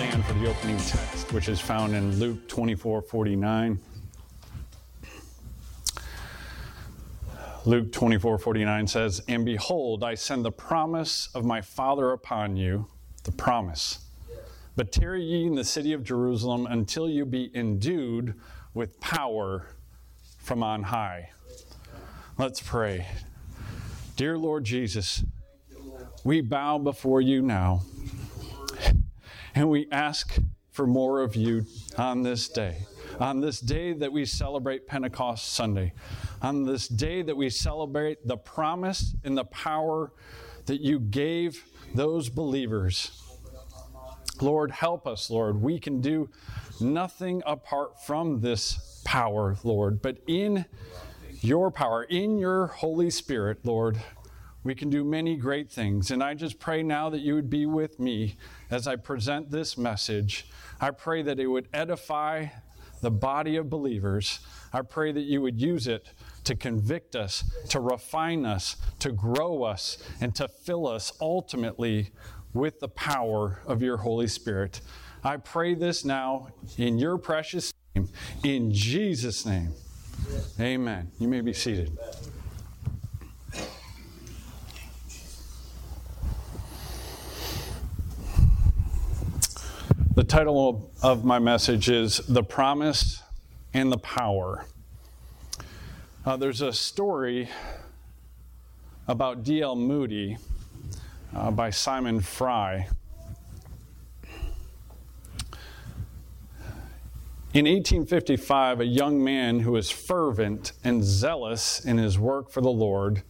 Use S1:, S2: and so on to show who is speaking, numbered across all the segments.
S1: Stand for the opening text, which is found in Luke 24 49. Luke 24 49 says, And behold, I send the promise of my Father upon you, the promise. But tarry ye in the city of Jerusalem until you be endued with power from on high. Let's pray. Dear Lord Jesus, we bow before you now and we ask for more of you on this day, on this day that we celebrate Pentecost Sunday, on this day that we celebrate the promise and the power that you gave those believers. Lord, help us, Lord. We can do nothing apart from this power, Lord, but in your power, in your Holy Spirit, Lord, we can do many great things. And I just pray now that you would be with me as I present this message. I pray that it would edify the body of believers. I pray that you would use it to convict us, to refine us, to grow us, and to fill us ultimately with the power of your Holy Spirit. I pray this now in your precious name, in Jesus' name. Amen. You may be seated. The title of my message is The Promise and the Power. Uh, there's a story about D.L. Moody uh, by Simon Fry. In 1855, a young man who was fervent and zealous in his work for the Lord,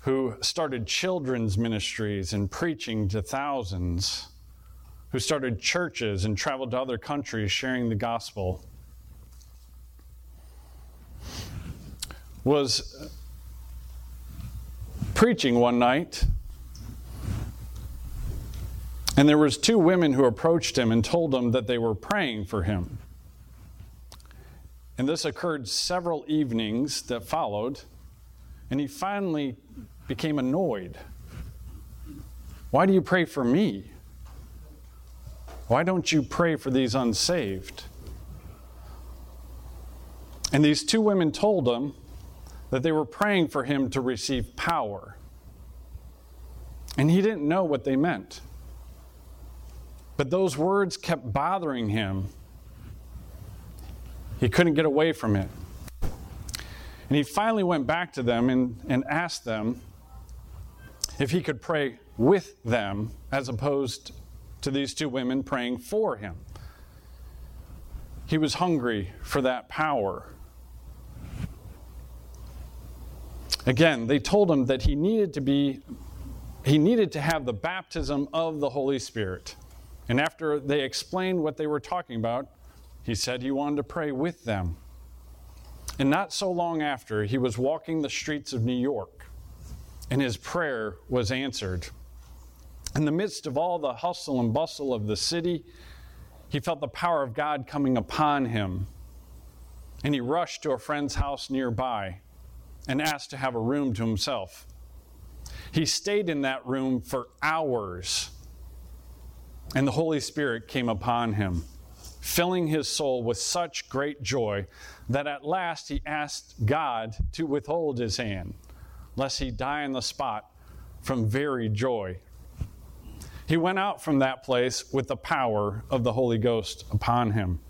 S1: who started children's ministries and preaching to thousands, who started churches and traveled to other countries sharing the gospel, was preaching one night and there was two women who approached him and told him that they were praying for him. And this occurred several evenings that followed, and he finally became annoyed. Why do you pray for me? Why don't you pray for these unsaved? And these two women told him that they were praying for him to receive power. And he didn't know what they meant. But those words kept bothering him. He couldn't get away from it. And he finally went back to them and, and asked them if he could pray with them as opposed to these two women praying for him. He was hungry for that power. Again, they told him that he needed to be he needed to have the baptism of the Holy Spirit. And after they explained what they were talking about, he said he wanted to pray with them. And not so long after, he was walking the streets of New York, and his prayer was answered. In the midst of all the hustle and bustle of the city, he felt the power of God coming upon him. And he rushed to a friend's house nearby and asked to have a room to himself. He stayed in that room for hours and the Holy Spirit came upon him, filling his soul with such great joy that at last he asked God to withhold his hand, lest he die on the spot from very joy. He went out from that place with the power of the Holy Ghost upon him.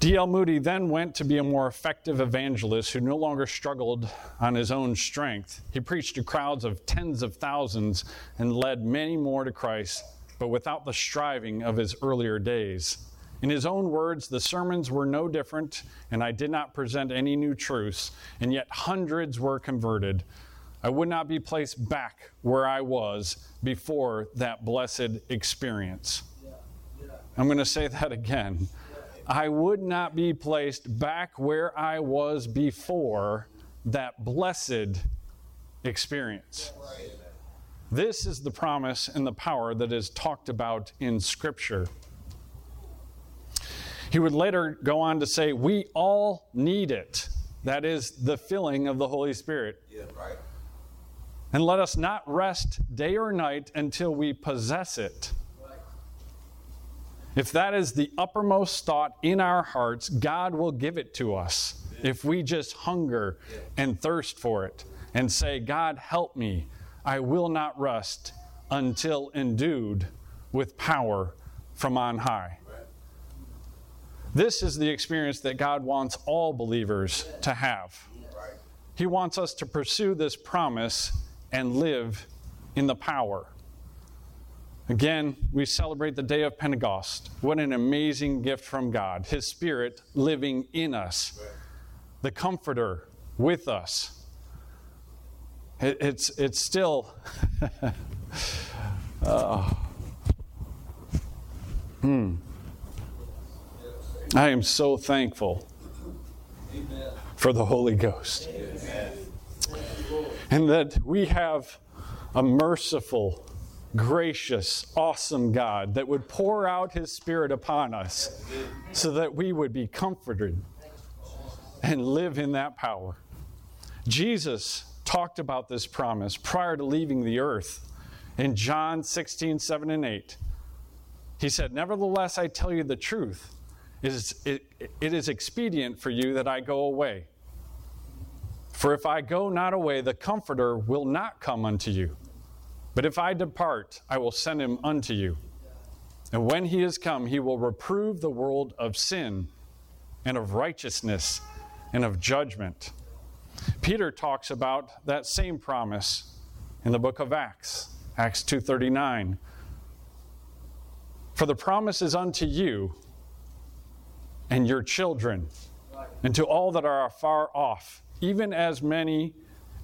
S1: D.L. Moody then went to be a more effective evangelist who no longer struggled on his own strength. He preached to crowds of tens of thousands and led many more to Christ, but without the striving of his earlier days. In his own words, the sermons were no different, and I did not present any new truths, and yet hundreds were converted. I would not be placed back where I was before that blessed experience. I'm going to say that again. I would not be placed back where I was before that blessed experience. This is the promise and the power that is talked about in Scripture. He would later go on to say, We all need it. That is the filling of the Holy Spirit.
S2: Yeah, right.
S1: And let us not rest day or night until we possess it. If that is the uppermost thought in our hearts, God will give it to us. If we just hunger and thirst for it and say, God, help me, I will not rest until endued with power from on high. This is the experience that God wants all believers to have. He wants us to pursue this promise and live in the power. Again, we celebrate the day of Pentecost. What an amazing gift from God. His Spirit living in us, the Comforter with us. It, it's, it's still. uh, hmm. I am so thankful for the Holy Ghost. And that we have a merciful, gracious, awesome God that would pour out His Spirit upon us so that we would be comforted and live in that power. Jesus talked about this promise prior to leaving the earth in John 16, 7 and 8. He said, Nevertheless, I tell you the truth. It is, it, it is expedient for you that I go away. For if I go not away, the Comforter will not come unto you. But if I depart, I will send him unto you. And when he is come, he will reprove the world of sin and of righteousness and of judgment. Peter talks about that same promise in the book of Acts, Acts 2:39. For the promise is unto you and your children, and to all that are afar off, even as many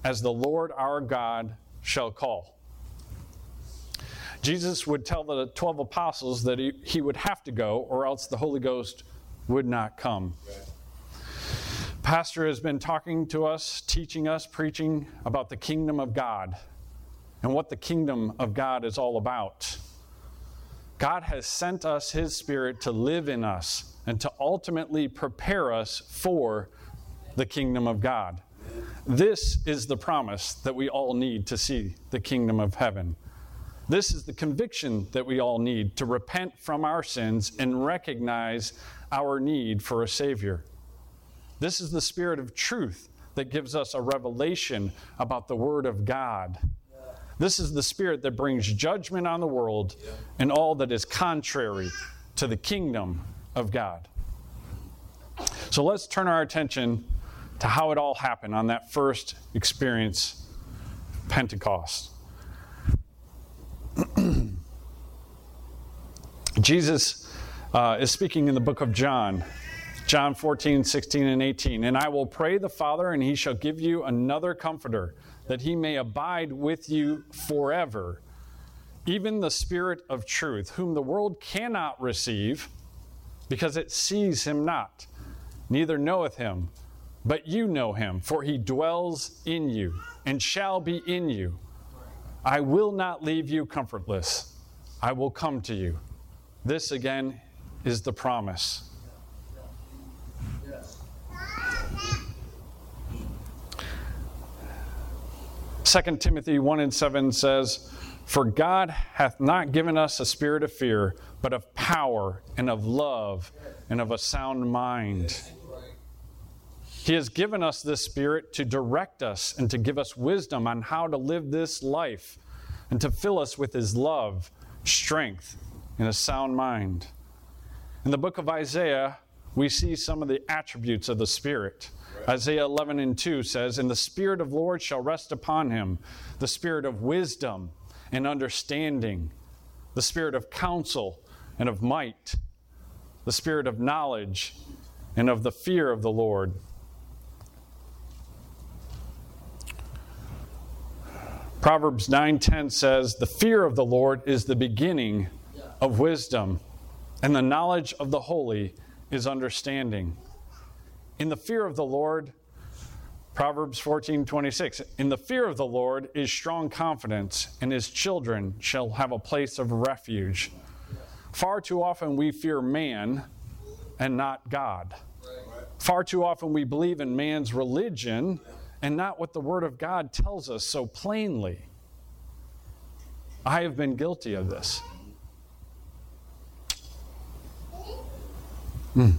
S1: as the Lord our God shall call. Jesus would tell the 12 apostles that he, he would have to go, or else the Holy Ghost would not come. Pastor has been talking to us, teaching us, preaching about the kingdom of God and what the kingdom of God is all about. God has sent us His Spirit to live in us and to ultimately prepare us for the kingdom of God. This is the promise that we all need to see the kingdom of heaven. This is the conviction that we all need to repent from our sins and recognize our need for a Savior. This is the Spirit of truth that gives us a revelation about the Word of God. This is the Spirit that brings judgment on the world and all that is contrary to the kingdom of God. So let's turn our attention to how it all happened on that first experience, Pentecost. Jesus uh, is speaking in the book of John, John 14, 16, and 18. And I will pray the Father, and he shall give you another comforter, that he may abide with you forever, even the Spirit of truth, whom the world cannot receive, because it sees him not, neither knoweth him. But you know him, for he dwells in you and shall be in you. I will not leave you comfortless. I will come to you. This again is the promise. Second Timothy 1 and 7 says, For God hath not given us a spirit of fear, but of power and of love and of a sound mind. He has given us this Spirit to direct us and to give us wisdom on how to live this life and to fill us with His love, strength, and a sound mind. In the book of Isaiah, we see some of the attributes of the Spirit. Isaiah 11 and 2 says, And the Spirit of Lord shall rest upon him, the Spirit of wisdom and understanding, the Spirit of counsel and of might, the Spirit of knowledge and of the fear of the Lord Proverbs 9:10 says, "The fear of the Lord is the beginning of wisdom, and the knowledge of the holy is understanding." In the fear of the Lord, Proverbs 14:26, "In the fear of the Lord is strong confidence, and his children shall have a place of refuge." Far too often we fear man and not God. Far too often we believe in man's religion and not what the Word of God tells us so plainly. I have been guilty of this. Mm.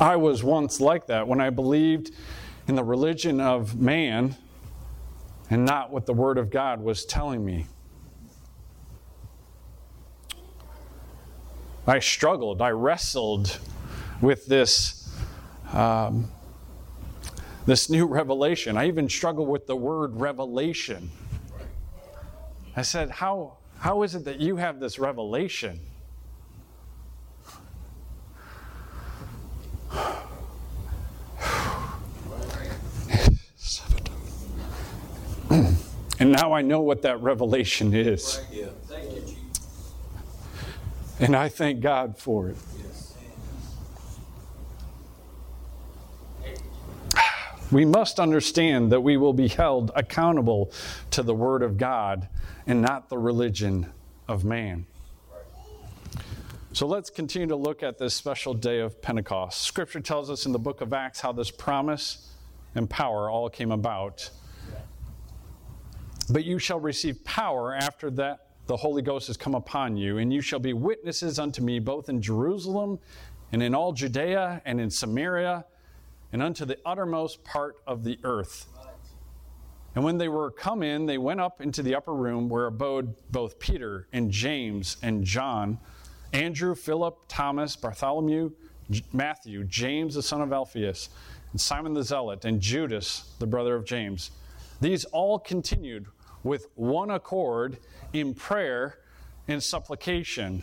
S1: I was once like that when I believed in the religion of man and not what the Word of God was telling me. I struggled, I wrestled with this, um, this new revelation. I even struggle with the word revelation. I said, How, how is it that you have this revelation? and now I know what that revelation is. And I thank God for it. We must understand that we will be held accountable to the Word of God and not the religion of man. So let's continue to look at this special day of Pentecost. Scripture tells us in the book of Acts how this promise and power all came about. But you shall receive power after that the Holy Ghost has come upon you, and you shall be witnesses unto me both in Jerusalem and in all Judea and in Samaria and unto the uttermost part of the earth. And when they were come in, they went up into the upper room where abode both Peter and James and John, Andrew, Philip, Thomas, Bartholomew, Matthew, James the son of Alphaeus, and Simon the Zealot, and Judas, the brother of James. These all continued with one accord in prayer and supplication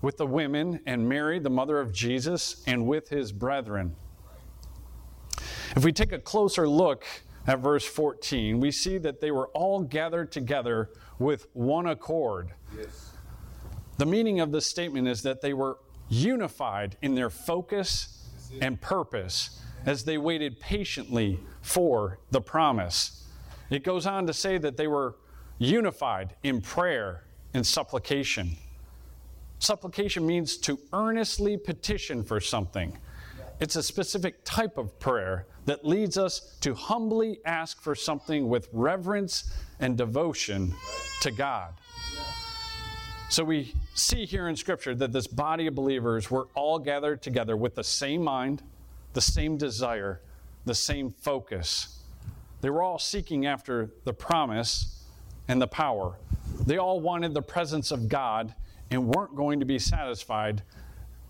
S1: with the women and Mary, the mother of Jesus, and with his brethren. If we take a closer look at verse 14, we see that they were all gathered together with one accord. Yes. The meaning of this statement is that they were unified in their focus and purpose as they waited patiently for the promise. It goes on to say that they were unified in prayer and supplication. Supplication means to earnestly petition for something. It's a specific type of prayer that leads us to humbly ask for something with reverence and devotion to God. So we see here in Scripture that this body of believers were all gathered together with the same mind, the same desire, the same focus. They were all seeking after the promise and the power. They all wanted the presence of God and weren't going to be satisfied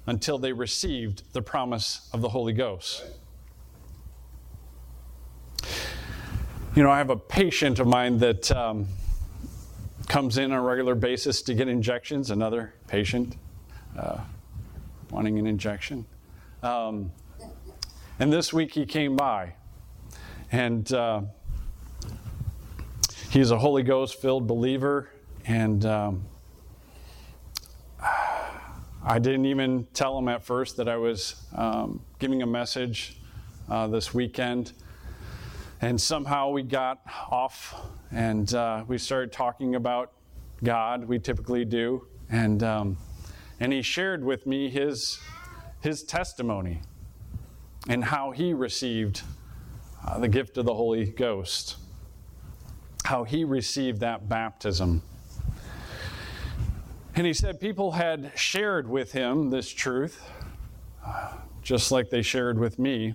S1: until they received the promise of the Holy Ghost. You know, I have a patient of mine that um, comes in on a regular basis to get injections, another patient uh, wanting an injection. Um, and this week he came by. And uh, he's a Holy Ghost filled believer, and um, I didn't even tell him at first that I was um, giving a message uh, this weekend. And somehow we got off and uh, we started talking about God. We typically do. And, um, and he shared with me his, his testimony and how he received uh, the gift of the Holy Ghost how he received that baptism. And he said people had shared with him this truth, just like they shared with me.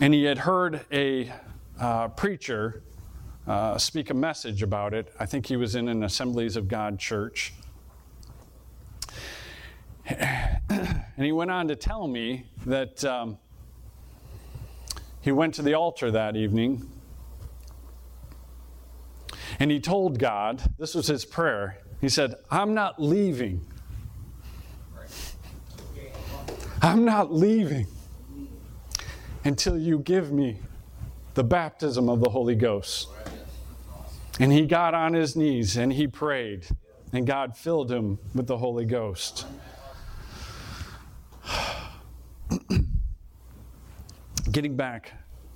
S1: And he had heard a uh, preacher uh, speak a message about it. I think he was in an Assemblies of God church. and he went on to tell me that um, he went to the altar that evening and he told God, this was his prayer. He said, I'm not leaving. I'm not leaving until you give me the baptism of the Holy Ghost. And he got on his knees and he prayed, and God filled him with the Holy Ghost. Getting back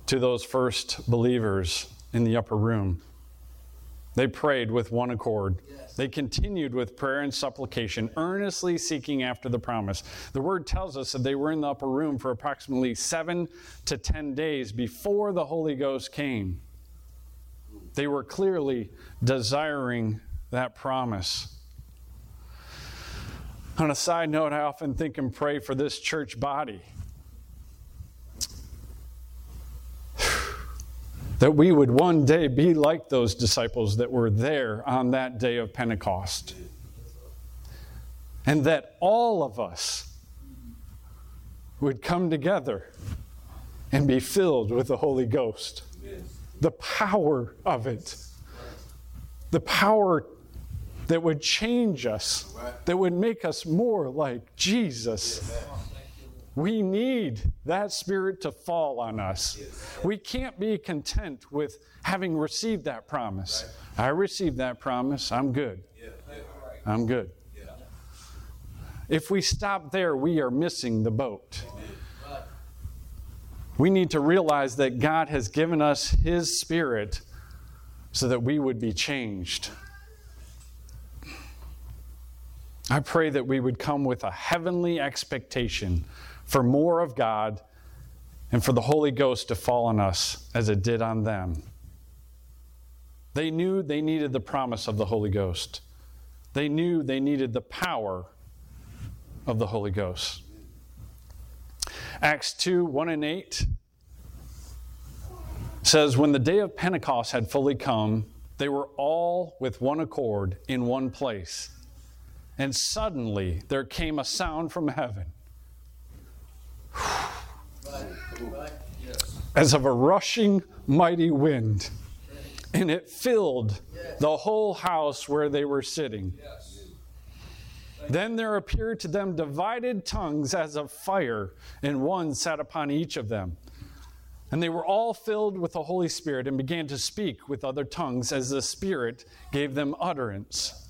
S1: to those first believers in the upper room, they prayed with one accord. They continued with prayer and supplication, earnestly seeking after the promise. The word tells us that they were in the upper room for approximately seven to ten days before the Holy Ghost came. They were clearly desiring that promise. On a side note, I often think and pray for this church body. That we would one day be like those disciples that were there on that day of Pentecost. And that all of us would come together and be filled with the Holy Ghost. The power of it. The power that would change us, that would make us more like Jesus. We need that Spirit to fall on us. We can't be content with having received that promise. I received that promise. I'm good. I'm good. If we stop there, we are missing the boat. We need to realize that God has given us His Spirit so that we would be changed. I pray that we would come with a heavenly expectation for more of God and for the Holy Ghost to fall on us as it did on them. They knew they needed the promise of the Holy Ghost, they knew they needed the power of the Holy Ghost. Acts 2 1 and 8 says, When the day of Pentecost had fully come, they were all with one accord in one place. And suddenly there came a sound from heaven as of a rushing mighty wind, and it filled the whole house where they were sitting. Then there appeared to them divided tongues as of fire, and one sat upon each of them. And they were all filled with the Holy Spirit and began to speak with other tongues as the Spirit gave them utterance.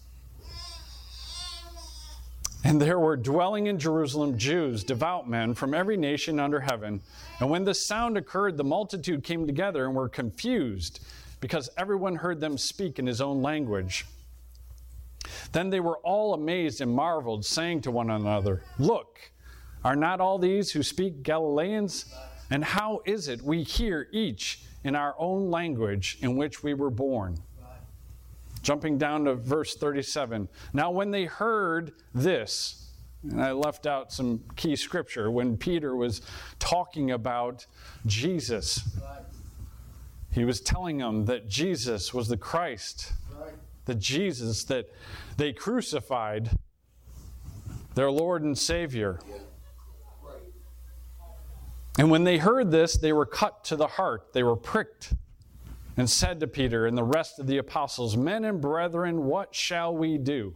S1: And there were dwelling in Jerusalem Jews, devout men from every nation under heaven. And when this sound occurred, the multitude came together and were confused because everyone heard them speak in his own language. Then they were all amazed and marveled, saying to one another, Look, are not all these who speak Galileans? And how is it we hear each in our own language in which we were born? Jumping down to verse 37. Now, when they heard this, and I left out some key scripture when Peter was talking about Jesus. He was telling them that Jesus was the Christ, the Jesus that they crucified, their Lord and Savior. And when they heard this, they were cut to the heart, they were pricked and said to Peter and the rest of the apostles, Men and brethren, what shall we do?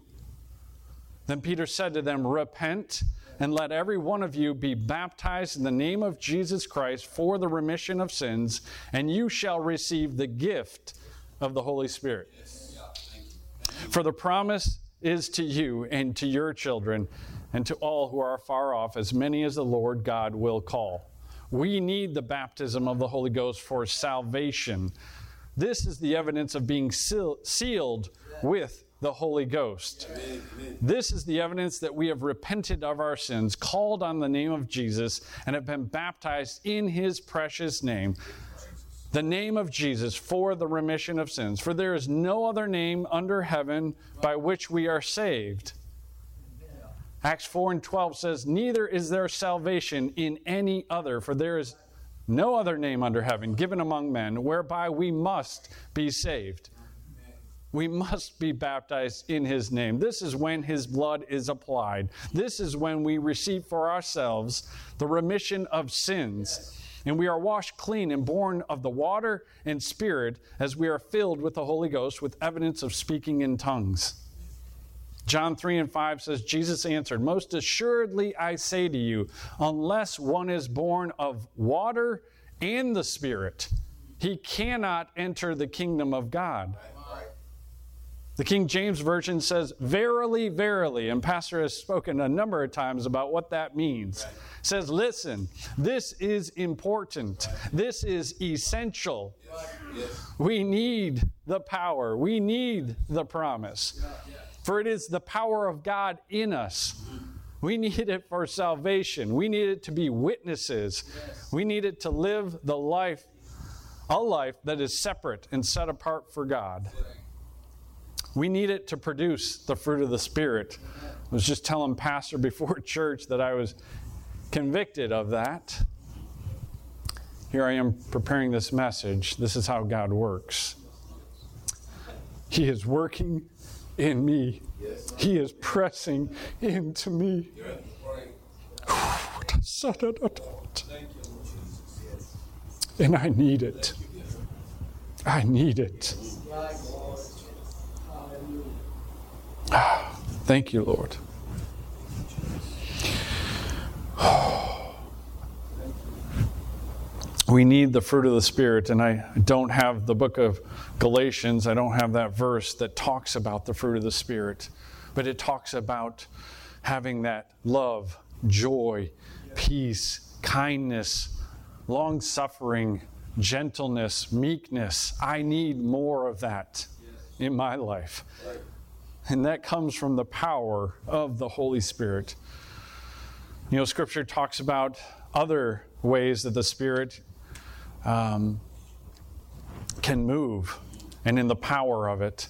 S1: Then Peter said to them, Repent and let every one of you be baptized in the name of Jesus Christ for the remission of sins, and you shall receive the gift of the Holy Spirit. For the promise is to you and to your children and to all who are far off, as many as the Lord God will call. We need the baptism of the Holy Ghost for salvation this is the evidence of being seal- sealed with the Holy Ghost. This is the evidence that we have repented of our sins, called on the name of Jesus, and have been baptized in his precious name. The name of Jesus for the remission of sins. For there is no other name under heaven by which we are saved. Acts 4 and 12 says, Neither is there salvation in any other, for there is no other name under heaven given among men whereby we must be saved. We must be baptized in his name. This is when his blood is applied. This is when we receive for ourselves the remission of sins. And we are washed clean and born of the water and spirit as we are filled with the Holy Ghost with evidence of speaking in tongues. John 3 and 5 says, Jesus answered, Most assuredly I say to you, unless one is born of water and the Spirit, he cannot enter the kingdom of God. The King James Version says, Verily, verily. And Pastor has spoken a number of times about what that means. Right. Says, listen, this is important. Right. This is essential. Yes. We need the power. We need the promise. Yeah, yeah. For it is the power of God in us. We need it for salvation. We need it to be witnesses. Yes. We need it to live the life, a life that is separate and set apart for God. We need it to produce the fruit of the Spirit. I was just telling Pastor before church that I was convicted of that. Here I am preparing this message. This is how God works. He is working in me, He is pressing into me. And I need it. I need it. Thank you, Lord. Ah, We need the fruit of the Spirit, and I don't have the book of Galatians, I don't have that verse that talks about the fruit of the Spirit, but it talks about having that love, joy, peace, kindness, long suffering, gentleness, meekness. I need more of that in my life. And that comes from the power of the Holy Spirit. You know, Scripture talks about other ways that the Spirit um, can move, and in the power of it,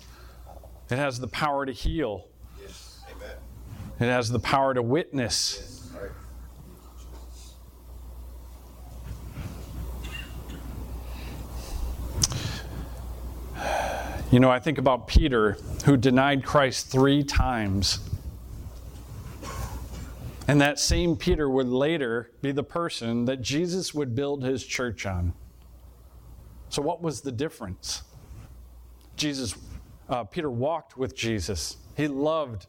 S1: it has the power to heal. Yes. It has the power to witness. You know, I think about Peter, who denied Christ three times. And that same Peter would later be the person that Jesus would build his church on. So, what was the difference? Jesus, uh, Peter walked with Jesus. He loved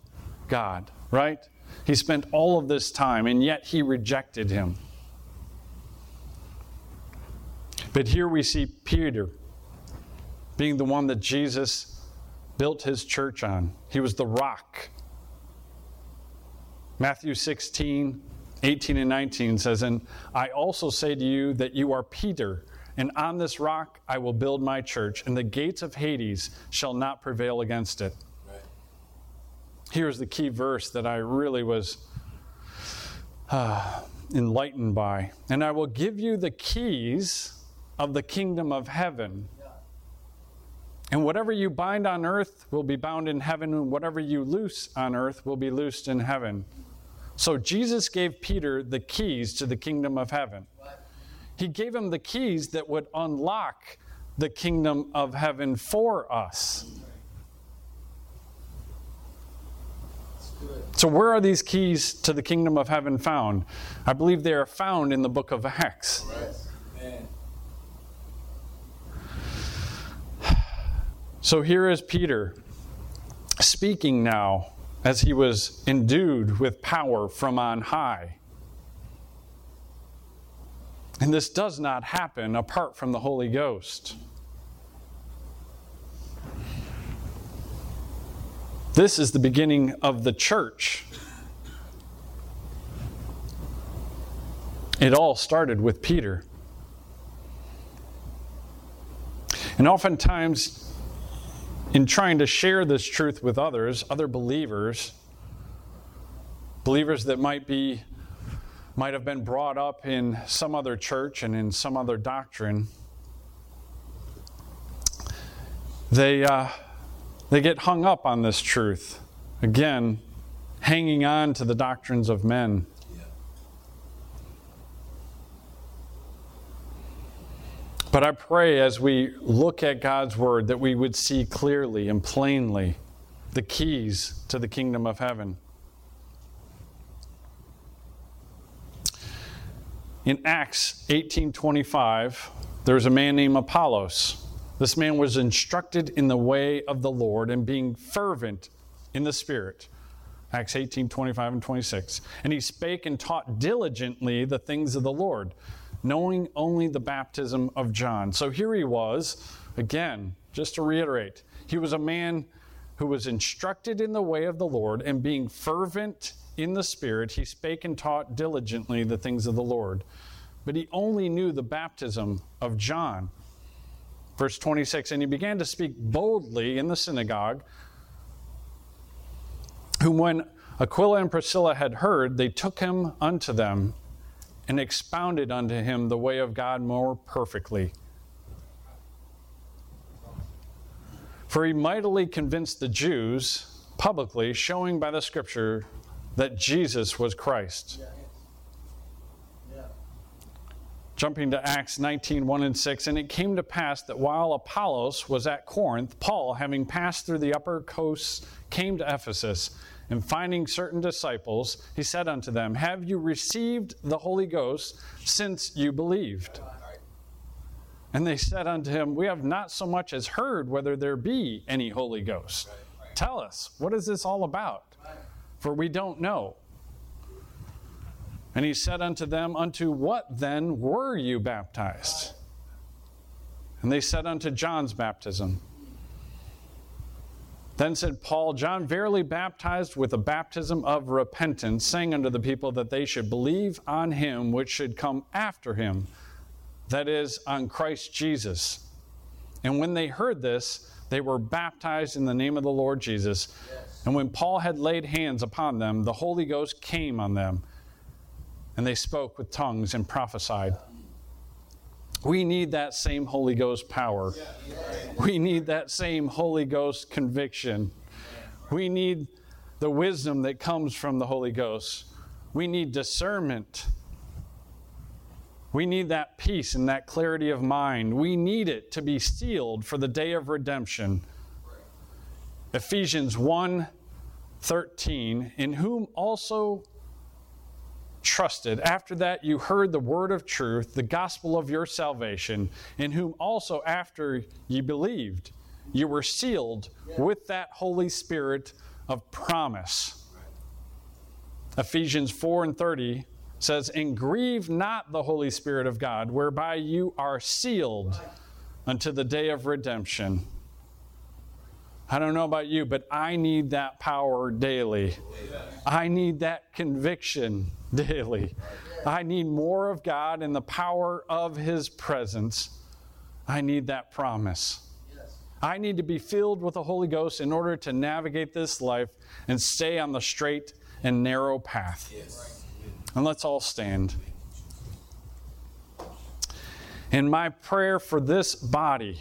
S1: God, right? He spent all of this time, and yet he rejected him. But here we see Peter being the one that Jesus built his church on. He was the rock. Matthew 16, 18 and 19 says, And I also say to you that you are Peter, and on this rock I will build my church, and the gates of Hades shall not prevail against it. Right. Here's the key verse that I really was uh, enlightened by. And I will give you the keys of the kingdom of heaven. And whatever you bind on earth will be bound in heaven, and whatever you loose on earth will be loosed in heaven. So Jesus gave Peter the keys to the kingdom of heaven. He gave him the keys that would unlock the kingdom of heaven for us. So, where are these keys to the kingdom of heaven found? I believe they are found in the book of Acts. So here is Peter speaking now as he was endued with power from on high. And this does not happen apart from the Holy Ghost. This is the beginning of the church. It all started with Peter. And oftentimes, in trying to share this truth with others, other believers, believers that might be might have been brought up in some other church and in some other doctrine, they uh, they get hung up on this truth. Again, hanging on to the doctrines of men. But I pray as we look at God's Word that we would see clearly and plainly the keys to the kingdom of heaven. In Acts 18:25, there's a man named Apollos. This man was instructed in the way of the Lord and being fervent in the Spirit. Acts 18, 25 and 26. And he spake and taught diligently the things of the Lord knowing only the baptism of John. So here he was, again, just to reiterate, he was a man who was instructed in the way of the Lord, and being fervent in the Spirit, he spake and taught diligently the things of the Lord. But he only knew the baptism of John. Verse 26 And he began to speak boldly in the synagogue, whom when Aquila and Priscilla had heard, they took him unto them and expounded unto him the way of God more perfectly. For he mightily convinced the Jews publicly, showing by the scripture that Jesus was Christ. Jumping to Acts 19 1 and 6. And it came to pass that while Apollos was at Corinth, Paul, having passed through the upper coasts, came to Ephesus. And finding certain disciples, he said unto them, Have you received the Holy Ghost since you believed? And they said unto him, We have not so much as heard whether there be any Holy Ghost. Tell us, what is this all about? For we don't know. And he said unto them, Unto what then were you baptized? And they said unto John's baptism. Then said Paul, John verily baptized with a baptism of repentance, saying unto the people that they should believe on him which should come after him that is, on Christ Jesus. And when they heard this, they were baptized in the name of the Lord Jesus. Yes. And when Paul had laid hands upon them, the Holy Ghost came on them, and they spoke with tongues and prophesied. We need that same Holy Ghost power. We need that same Holy Ghost conviction. We need the wisdom that comes from the Holy Ghost. We need discernment we need that peace and that clarity of mind. We need it to be sealed for the day of redemption. Ephesians 1 13, in whom also trusted. After that, you heard the word of truth, the gospel of your salvation, in whom also, after ye believed, you were sealed with that Holy Spirit of promise. Ephesians 4 and 30 says, And grieve not the Holy Spirit of God, whereby you are sealed unto the day of redemption. I don't know about you, but I need that power daily. I need that conviction daily. I need more of God and the power of His presence. I need that promise. I need to be filled with the Holy Ghost in order to navigate this life and stay on the straight and narrow path. And let's all stand. And my prayer for this body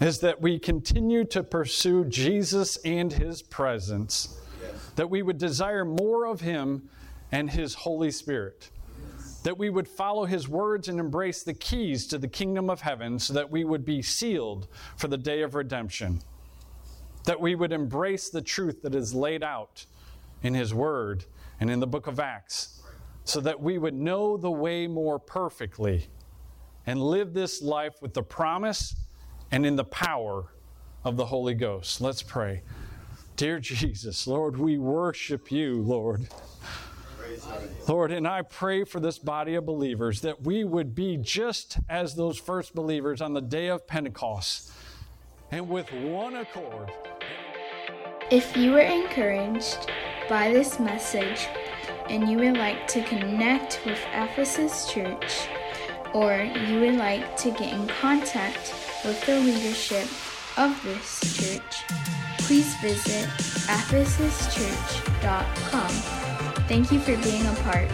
S1: is that we continue to pursue Jesus and his presence, that we would desire more of him and his Holy Spirit, that we would follow his words and embrace the keys to the kingdom of heaven so that we would be sealed for the day of redemption, that we would embrace the truth that is laid out in his word and in the book of Acts so that we would know the way more perfectly and live this life with the promise and in the power of the Holy Ghost. Let's pray. Dear Jesus, Lord, we worship you, Lord. Lord, and I pray for this body of believers that we would be just as those first believers on the day of Pentecost and with one accord.
S3: If you were encouraged by this message, and you would like to connect with Ephesus Church, or you would like to get in contact with the leadership of this church, please visit ephesuschurch.com. Thank you for being a part.